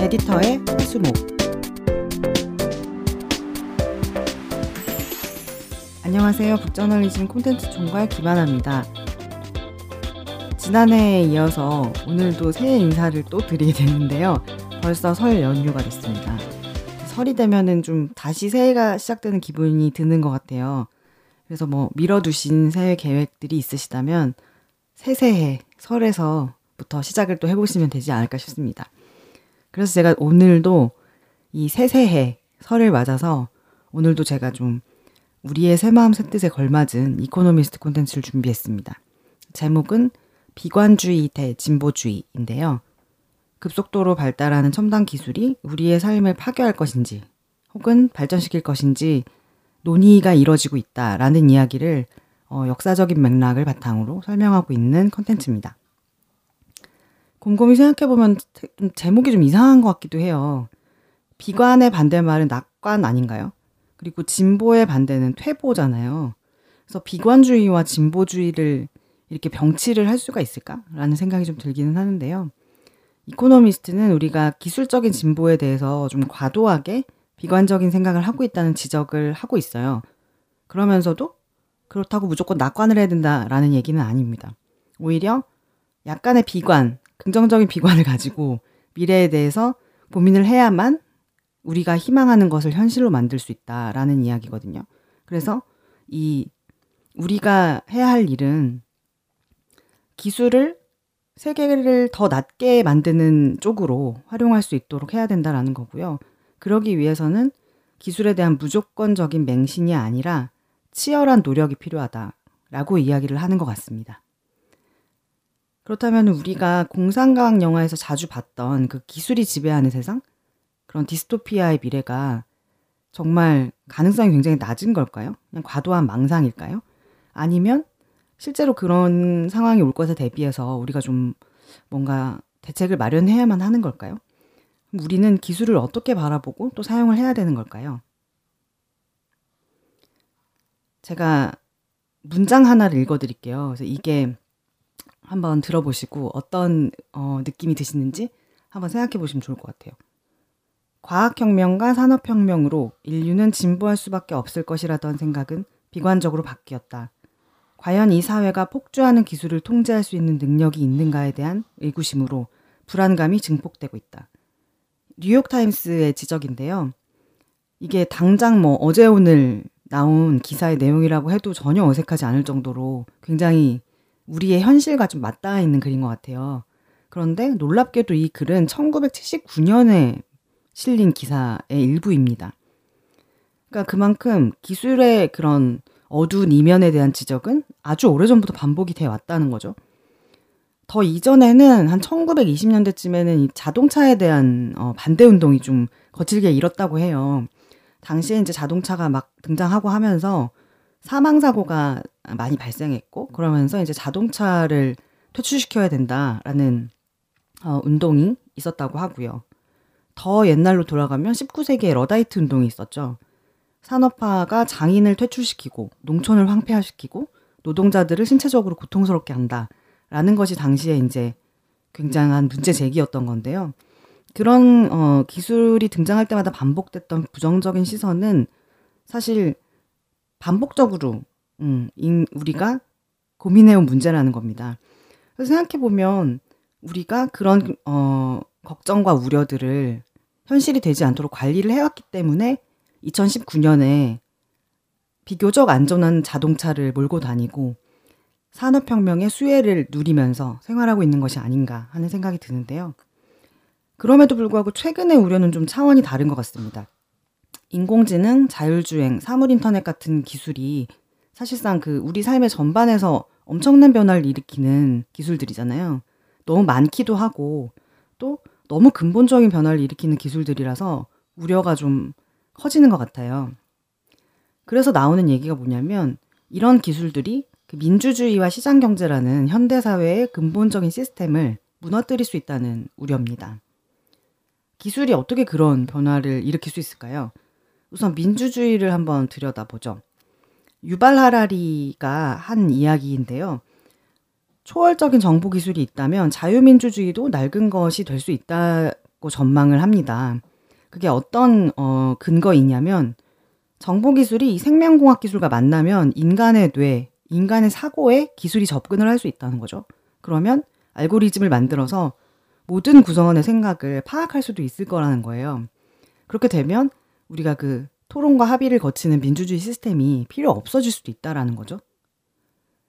에디터의 수목 안녕하세요. 북저널리즘 콘텐츠 총괄 김하나입니다. 지난해에 이어서 오늘도 새해 인사를 또 드리게 되는데요. 벌써 설 연휴가 됐습니다. 설이 되면은 좀 다시 새해가 시작되는 기분이 드는 것 같아요. 그래서 뭐 미뤄두신 새해 계획들이 있으시다면 새새해 설에서부터 시작을 또 해보시면 되지 않을까 싶습니다. 그래서 제가 오늘도 이 새새해 설을 맞아서 오늘도 제가 좀 우리의 새마음 새뜻에 걸맞은 이코노미스트 콘텐츠를 준비했습니다. 제목은 비관주의 대 진보주의인데요. 급속도로 발달하는 첨단 기술이 우리의 삶을 파괴할 것인지 혹은 발전시킬 것인지 논의가 이뤄지고 있다라는 이야기를 어, 역사적인 맥락을 바탕으로 설명하고 있는 컨텐츠입니다. 곰곰이 생각해보면 제목이 좀 이상한 것 같기도 해요. 비관의 반대말은 낙관 아닌가요? 그리고 진보의 반대는 퇴보잖아요. 그래서 비관주의와 진보주의를 이렇게 병치를 할 수가 있을까라는 생각이 좀 들기는 하는데요. 이코노미스트는 우리가 기술적인 진보에 대해서 좀 과도하게 비관적인 생각을 하고 있다는 지적을 하고 있어요. 그러면서도 그렇다고 무조건 낙관을 해야 된다라는 얘기는 아닙니다. 오히려 약간의 비관, 긍정적인 비관을 가지고 미래에 대해서 고민을 해야만 우리가 희망하는 것을 현실로 만들 수 있다라는 이야기거든요. 그래서 이 우리가 해야 할 일은 기술을 세계를 더 낮게 만드는 쪽으로 활용할 수 있도록 해야 된다라는 거고요. 그러기 위해서는 기술에 대한 무조건적인 맹신이 아니라 치열한 노력이 필요하다라고 이야기를 하는 것 같습니다. 그렇다면 우리가 공상과학 영화에서 자주 봤던 그 기술이 지배하는 세상? 그런 디스토피아의 미래가 정말 가능성이 굉장히 낮은 걸까요? 그냥 과도한 망상일까요? 아니면 실제로 그런 상황이 올 것에 대비해서 우리가 좀 뭔가 대책을 마련해야만 하는 걸까요? 우리는 기술을 어떻게 바라보고 또 사용을 해야 되는 걸까요? 제가 문장 하나를 읽어드릴게요. 그래서 이게 한번 들어보시고 어떤 어, 느낌이 드시는지 한번 생각해 보시면 좋을 것 같아요. 과학혁명과 산업혁명으로 인류는 진보할 수밖에 없을 것이라던 생각은 비관적으로 바뀌었다. 과연 이 사회가 폭주하는 기술을 통제할 수 있는 능력이 있는가에 대한 의구심으로 불안감이 증폭되고 있다. 뉴욕타임스의 지적인데요. 이게 당장 뭐 어제 오늘 나온 기사의 내용이라고 해도 전혀 어색하지 않을 정도로 굉장히 우리의 현실과 좀 맞닿아 있는 글인 것 같아요. 그런데 놀랍게도 이 글은 1979년에 실린 기사의 일부입니다. 그러니까 그만큼 기술의 그런 어두운 이면에 대한 지적은 아주 오래전부터 반복이 돼 왔다는 거죠. 더 이전에는 한 1920년대쯤에는 이 자동차에 대한 어, 반대 운동이 좀 거칠게 일었다고 해요. 당시에 이제 자동차가 막 등장하고 하면서 사망 사고가 많이 발생했고 그러면서 이제 자동차를 퇴출시켜야 된다라는 어, 운동이 있었다고 하고요. 더 옛날로 돌아가면 19세기에 러다이트 운동이 있었죠. 산업화가 장인을 퇴출시키고 농촌을 황폐화시키고 노동자들을 신체적으로 고통스럽게 한다라는 것이 당시에 이제 굉장한 문제 제기였던 건데요. 그런 어, 기술이 등장할 때마다 반복됐던 부정적인 시선은 사실 반복적으로 음, 인, 우리가 고민해온 문제라는 겁니다. 그래서 생각해 보면 우리가 그런 어, 걱정과 우려들을 현실이 되지 않도록 관리를 해왔기 때문에 2019년에 비교적 안전한 자동차를 몰고 다니고 산업혁명의 수혜를 누리면서 생활하고 있는 것이 아닌가 하는 생각이 드는데요. 그럼에도 불구하고 최근의 우려는 좀 차원이 다른 것 같습니다. 인공지능, 자율주행, 사물인터넷 같은 기술이 사실상 그 우리 삶의 전반에서 엄청난 변화를 일으키는 기술들이잖아요. 너무 많기도 하고 또 너무 근본적인 변화를 일으키는 기술들이라서 우려가 좀 커지는 것 같아요. 그래서 나오는 얘기가 뭐냐면 이런 기술들이 그 민주주의와 시장 경제라는 현대 사회의 근본적인 시스템을 무너뜨릴 수 있다는 우려입니다. 기술이 어떻게 그런 변화를 일으킬 수 있을까요? 우선 민주주의를 한번 들여다보죠. 유발 하라리가 한 이야기인데요. 초월적인 정보 기술이 있다면 자유민주주의도 낡은 것이 될 수 있다 거라고 전망을 합니다. 그게 어떤 어, 근거이냐면 정보 기술이 생명공학 기술과 만나면 인간의 뇌, 인간의 사고에 기술이 접근을 할 수 있다는 거죠. 그러면 알고리즘을 만들어서 모든 구성원의 생각을 파악할 수도 있을 거라는 거예요. 그렇게 되면 우리가 그 토론과 합의를 거치는 민주주의 시스템이 필요 없어질 수도 있다라는 거죠.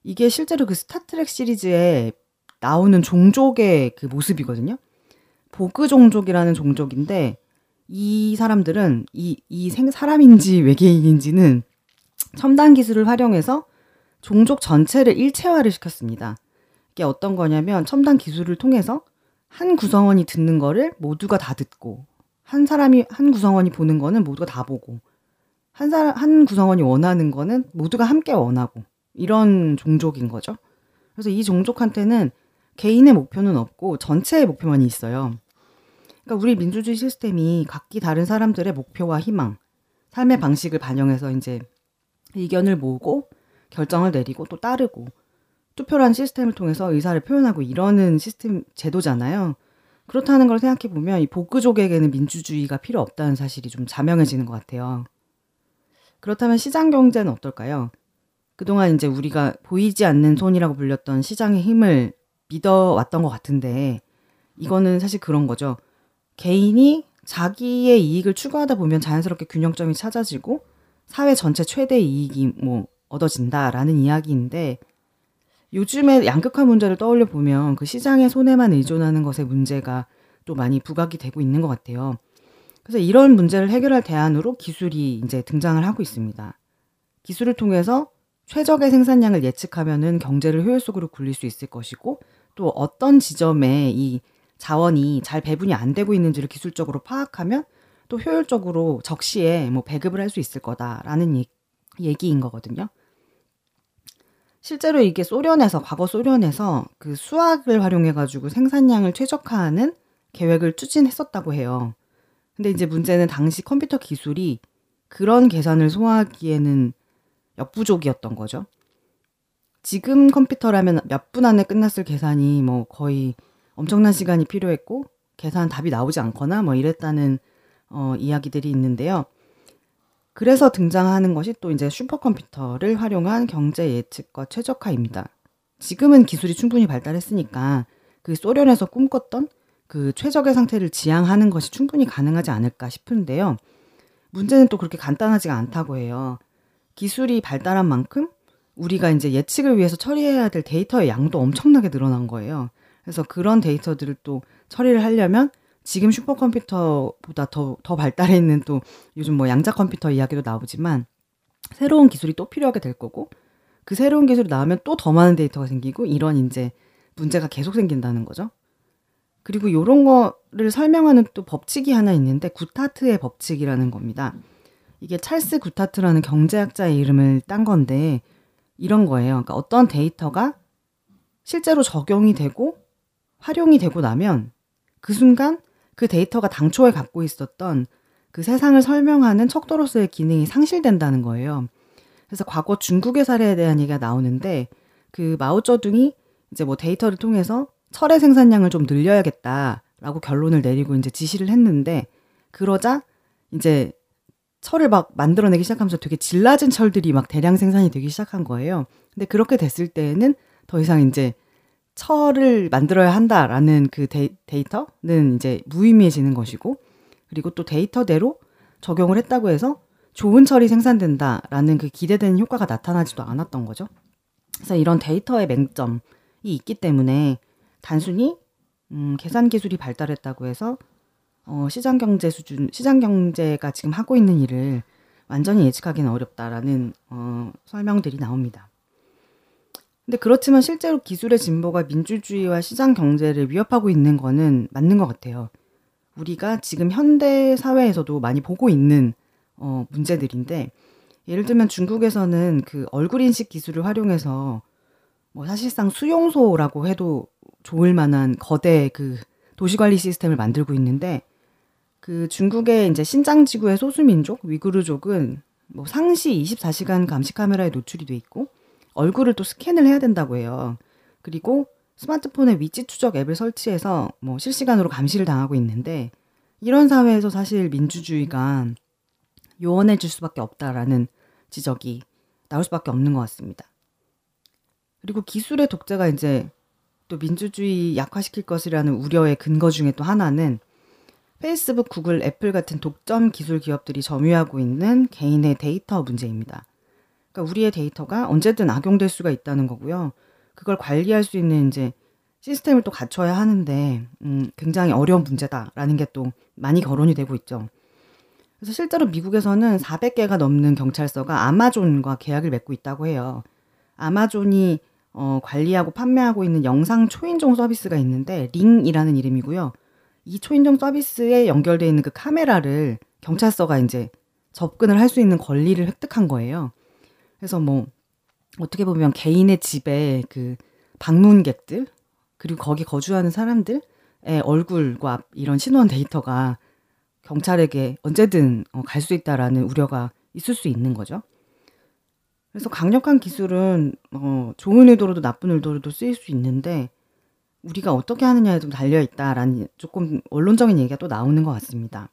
이게 실제로 그 스타트렉 시리즈에 나오는 종족의 그 모습이거든요. 보그 종족이라는 종족인데 이 사람들은 이, 이 생, 사람인지 외계인인지는 첨단 기술을 활용해서 종족 전체를 일체화를 시켰습니다. 이게 어떤 거냐면 첨단 기술을 통해서 한 구성원이 듣는 거를 모두가 다 듣고 한 사람이 한 구성원이 보는 거는 모두가 다 보고 한 사람 한 구성원이 원하는 거는 모두가 함께 원하고 이런 종족인 거죠. 그래서 이 종족한테는 개인의 목표는 없고 전체의 목표만 있어요. 그러니까 우리 민주주의 시스템이 각기 다른 사람들의 목표와 희망, 삶의 방식을 반영해서 이제 의견을 모으고 결정을 내리고 또 따르고 투표라는 시스템을 통해서 의사를 표현하고 이러는 시스템 제도잖아요. 그렇다는 걸 생각해 보면 이 복그족에게는 민주주의가 필요 없다는 사실이 좀 자명해지는 것 같아요. 그렇다면 시장 경제는 어떨까요? 그동안 이제 우리가 보이지 않는 손이라고 불렸던 시장의 힘을 믿어왔던 것 같은데 이거는 사실 그런 거죠. 개인이 자기의 이익을 추구하다 보면 자연스럽게 균형점이 찾아지고 사회 전체 최대 이익이 뭐 얻어진다라는 이야기인데 요즘에 양극화 문제를 떠올려 보면 그 시장의 손해만 의존하는 것의 문제가 또 많이 부각이 되고 있는 것 같아요. 그래서 이런 문제를 해결할 대안으로 기술이 이제 등장을 하고 있습니다. 기술을 통해서 최적의 생산량을 예측하면은 경제를 효율적으로 굴릴 수 있을 것이고 또 어떤 지점에 이 자원이 잘 배분이 안 되고 있는지를 기술적으로 파악하면 또 효율적으로 적시에 뭐 배급을 할 수 있을 거다라는 얘, 얘기인 거거든요. 실제로 이게 소련에서 과거 소련에서 그 수학을 활용해 가지고 생산량을 최적화하는 계획을 추진했었다고 해요. 근데 이제 문제는 당시 컴퓨터 기술이 그런 계산을 소화하기에는 역부족이었던 거죠. 지금 컴퓨터라면 몇 분 안에 끝났을 계산이 뭐 거의 엄청난 시간이 필요했고 계산 답이 나오지 않거나 뭐 이랬다는 어, 이야기들이 있는데요. 그래서 등장하는 것이 또 이제 슈퍼컴퓨터를 활용한 경제 예측과 최적화입니다. 지금은 기술이 충분히 발달했으니까 그 소련에서 꿈꿨던 그 최적의 상태를 지향하는 것이 충분히 가능하지 않을까 싶은데요. 문제는 또 그렇게 간단하지가 않다고 해요. 기술이 발달한 만큼 우리가 이제 예측을 위해서 처리해야 될 데이터의 양도 엄청나게 늘어난 거예요. 그래서 그런 데이터들을 또 처리를 하려면 지금 슈퍼컴퓨터보다 더, 더 발달해 있는 또 요즘 뭐 양자 컴퓨터 이야기도 나오지만 새로운 기술이 또 필요하게 될 거고 그 새로운 기술이 나오면 또 더 많은 데이터가 생기고 이런 이제 문제가 계속 생긴다는 거죠. 그리고 요런 거를 설명하는 또 법칙이 하나 있는데 구타트의 법칙이라는 겁니다. 이게 찰스 구타트라는 경제학자의 이름을 딴 건데 이런 거예요. 그러니까 어떤 데이터가 실제로 적용이 되고 활용이 되고 나면 그 순간 그 데이터가 당초에 갖고 있었던 그 세상을 설명하는 척도로서의 기능이 상실된다는 거예요. 그래서 과거 중국의 사례에 대한 얘기가 나오는데 그 마오쩌둥이 이제 뭐 데이터를 통해서 철의 생산량을 좀 늘려야겠다라고 결론을 내리고 이제 지시를 했는데 그러자 이제 철을 막 만들어내기 시작하면서 되게 질낮은 철들이 막 대량 생산이 되기 시작한 거예요. 근데 그렇게 됐을 때에는 더 이상 이제 철을 만들어야 한다라는 그 데이, 데이터는 이제 무의미해지는 것이고 그리고 또 데이터대로 적용을 했다고 해서 좋은 철이 생산된다라는 그 기대되는 효과가 나타나지도 않았던 거죠. 그래서 이런 데이터의 맹점이 있기 때문에 단순히 음, 계산 기술이 발달했다고 해서 어, 시장 경제 수준, 시장 경제가 지금 하고 있는 일을 완전히 예측하기는 어렵다라는 어, 설명들이 나옵니다. 근데 그렇지만 실제로 기술의 진보가 민주주의와 시장 경제를 위협하고 있는 거는 맞는 것 같아요. 우리가 지금 현대 사회에서도 많이 보고 있는 어, 문제들인데 예를 들면 중국에서는 그 얼굴 인식 기술을 활용해서 뭐 사실상 수용소라고 해도 좋을 만한 거대 그 도시 관리 시스템을 만들고 있는데 그 중국의 이제 신장 지구의 소수 민족 위구르족은 뭐 상시 24시간 감시 카메라에 노출이 돼 있고 얼굴을 또 스캔을 해야 된다고 해요. 그리고 스마트폰에 위치 추적 앱을 설치해서 뭐 실시간으로 감시를 당하고 있는데 이런 사회에서 사실 민주주의가 요원해질 수밖에 없다라는 지적이 나올 수밖에 없는 것 같습니다. 그리고 기술의 독재가 이제 또 민주주의 약화시킬 것이라는 우려의 근거 중에 또 하나는 페이스북, 구글, 애플 같은 독점 기술 기업들이 점유하고 있는 개인의 데이터 문제입니다. 그러니까 우리의 데이터가 언제든 악용될 수가 있다는 거고요. 그걸 관리할 수 있는 이제 시스템을 또 갖춰야 하는데 음, 굉장히 어려운 문제다라는 게 또 많이 거론이 되고 있죠. 그래서 실제로 미국에서는 400개가 넘는 경찰서가 아마존과 계약을 맺고 있다고 해요. 아마존이 어, 관리하고 판매하고 있는 영상 초인종 서비스가 있는데 링이라는 이름이고요. 이 초인종 서비스에 연결되어 있는 그 카메라를 경찰서가 이제 접근을 할 수 있는 권리를 획득한 거예요. 그래서 뭐 어떻게 보면 개인의 집에 그 방문객들 그리고 거기 거주하는 사람들의 얼굴과 이런 신원 데이터가 경찰에게 언제든 어, 갈수 있다라는 우려가 있을 수 있는 거죠. 그래서 강력한 기술은 어, 좋은 의도로도 나쁜 의도로도 쓰일 수 있는데 우리가 어떻게 하느냐에 좀 달려 있다라는 조금 원론적인 얘기가 또 나오는 것 같습니다.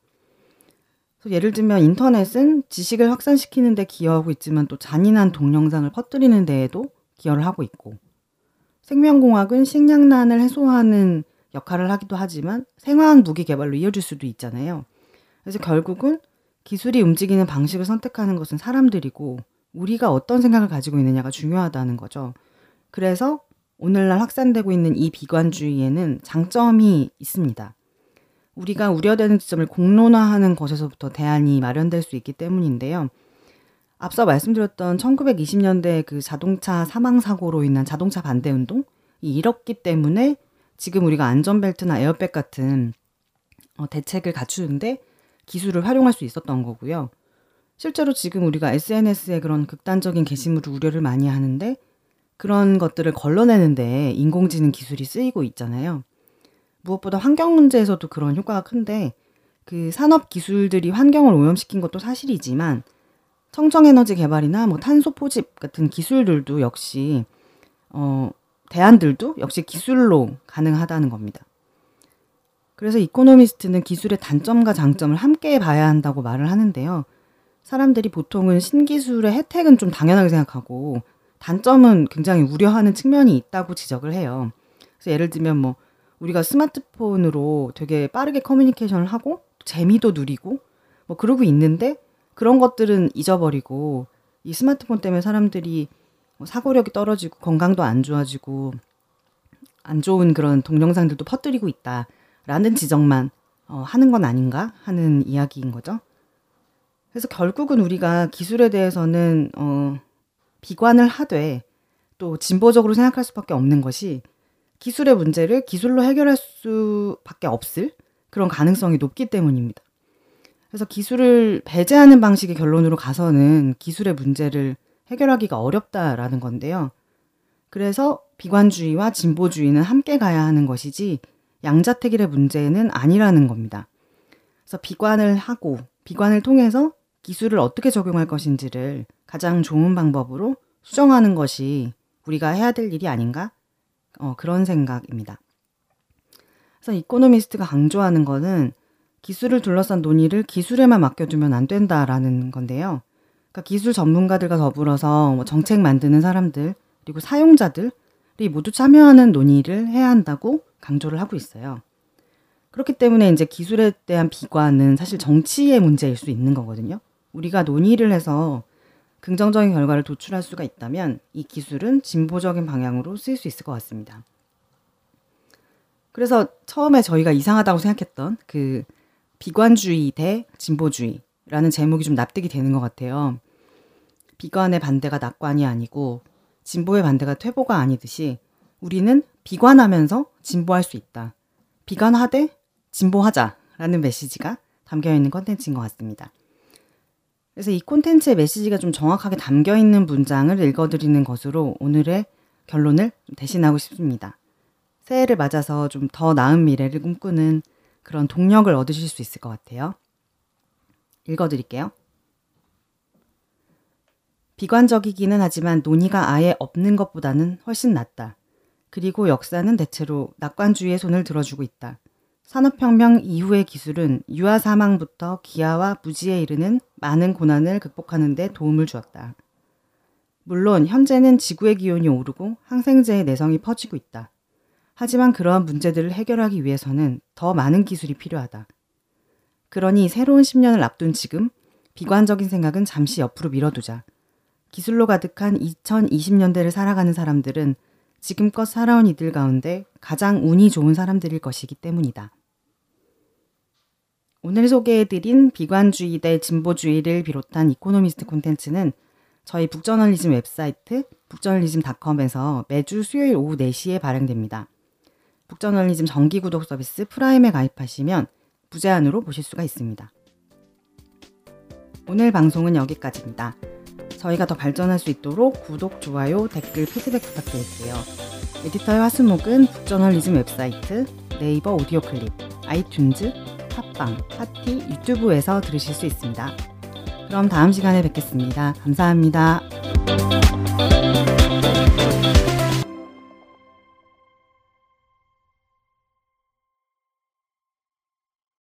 예를 들면 인터넷은 지식을 확산시키는 데 기여하고 있지만 또 잔인한 동영상을 퍼뜨리는 데에도 기여를 하고 있고 생명공학은 식량난을 해소하는 역할을 하기도 하지만 생화학 무기 개발로 이어질 수도 있잖아요. 그래서 결국은 기술이 움직이는 방식을 선택하는 것은 사람들이고 우리가 어떤 생각을 가지고 있느냐가 중요하다는 거죠. 그래서 오늘날 확산되고 있는 이 비관주의에는 장점이 있습니다. 우리가 우려되는 지점을 공론화하는 것에서부터 대안이 마련될 수 있기 때문인데요. 앞서 말씀드렸던 1920년대 그 자동차 사망 사고로 인한 자동차 반대 운동이 일었기 때문에 지금 우리가 안전벨트나 에어백 같은 어, 대책을 갖추는데 기술을 활용할 수 있었던 거고요. 실제로 지금 우리가 SNS에 그런 극단적인 게시물을 우려를 많이 하는데 그런 것들을 걸러내는데 인공지능 기술이 쓰이고 있잖아요. 무엇보다 환경 문제에서도 그런 효과가 큰데 그 산업 기술들이 환경을 오염시킨 것도 사실이지만 청정에너지 개발이나 뭐 탄소 포집 같은 기술들도 역시 어, 대안들도 역시 기술로 가능하다는 겁니다. 그래서 이코노미스트는 기술의 단점과 장점을 함께 봐야 한다고 말을 하는데요. 사람들이 보통은 신기술의 혜택은 좀 당연하게 생각하고 단점은 굉장히 우려하는 측면이 있다고 지적을 해요. 그래서 예를 들면 뭐 우리가 스마트폰으로 되게 빠르게 커뮤니케이션을 하고 재미도 누리고 뭐 그러고 있는데 그런 것들은 잊어버리고 이 스마트폰 때문에 사람들이 뭐 사고력이 떨어지고 건강도 안 좋아지고 안 좋은 그런 동영상들도 퍼뜨리고 있다라는 지적만 어, 하는 건 아닌가 하는 이야기인 거죠. 그래서 결국은 우리가 기술에 대해서는 어, 비관을 하되 또 진보적으로 생각할 수밖에 없는 것이 기술의 문제를 기술로 해결할 수밖에 없을 그런 가능성이 높기 때문입니다. 그래서 기술을 배제하는 방식의 결론으로 가서는 기술의 문제를 해결하기가 어렵다라는 건데요. 그래서 비관주의와 진보주의는 함께 가야 하는 것이지 양자택일의 문제는 아니라는 겁니다. 그래서 비관을 하고 비관을 통해서 기술을 어떻게 적용할 것인지를 가장 좋은 방법으로 수정하는 것이 우리가 해야 될 일이 아닌가? 어, 그런 생각입니다. 그래서 이코노미스트가 강조하는 것은 기술을 둘러싼 논의를 기술에만 맡겨두면 안 된다라는 건데요. 그러니까 기술 전문가들과 더불어서 뭐 정책 만드는 사람들 그리고 사용자들이 모두 참여하는 논의를 해야 한다고 강조를 하고 있어요. 그렇기 때문에 이제 기술에 대한 비관은 사실 정치의 문제일 수 있는 거거든요. 우리가 논의를 해서 긍정적인 결과를 도출할 수가 있다면 이 기술은 진보적인 방향으로 쓰일 수 있을 것 같습니다. 그래서 처음에 저희가 이상하다고 생각했던 그 비관주의 대 진보주의라는 제목이 좀 납득이 되는 것 같아요. 비관의 반대가 낙관이 아니고 진보의 반대가 퇴보가 아니듯이 우리는 비관하면서 진보할 수 있다. 비관하되 진보하자라는 메시지가 담겨 있는 컨텐츠인 것 같습니다. 그래서 이 콘텐츠의 메시지가 좀 정확하게 담겨 있는 문장을 읽어드리는 것으로 오늘의 결론을 대신하고 싶습니다. 새해를 맞아서 좀 더 나은 미래를 꿈꾸는 그런 동력을 얻으실 수 있을 것 같아요. 읽어드릴게요. 비관적이기는 하지만 논의가 아예 없는 것보다는 훨씬 낫다. 그리고 역사는 대체로 낙관주의의 손을 들어주고 있다. 산업혁명 이후의 기술은 유아 사망부터 기아와 무지에 이르는 많은 고난을 극복하는 데 도움을 주었다. 물론 현재는 지구의 기온이 오르고 항생제의 내성이 퍼지고 있다. 하지만 그러한 문제들을 해결하기 위해서는 더 많은 기술이 필요하다. 그러니 새로운 10년을 앞둔 지금 비관적인 생각은 잠시 옆으로 밀어두자. 기술로 가득한 2020년대를 살아가는 사람들은 지금껏 살아온 이들 가운데 가장 운이 좋은 사람들일 것이기 때문이다. 오늘 소개해드린 비관주의 대 진보주의를 비롯한 이코노미스트 콘텐츠는 저희 북저널리즘 웹사이트 북저널리즘닷컴에서 매주 수요일 오후 4시에 발행됩니다. 북저널리즘 정기 구독 서비스 프라임에 가입하시면 무제한으로 보실 수가 있습니다. 오늘 방송은 여기까지입니다. 저희가 더 발전할 수 있도록 구독, 좋아요, 댓글, 피드백 부탁드릴게요. 에디터의 화수목은 북저널리즘 웹사이트, 네이버 오디오 클립, 아이튠즈, 팟빵, 팟티, 유튜브에서 들으실 수 있습니다. 그럼 다음 시간에 뵙겠습니다. 감사합니다.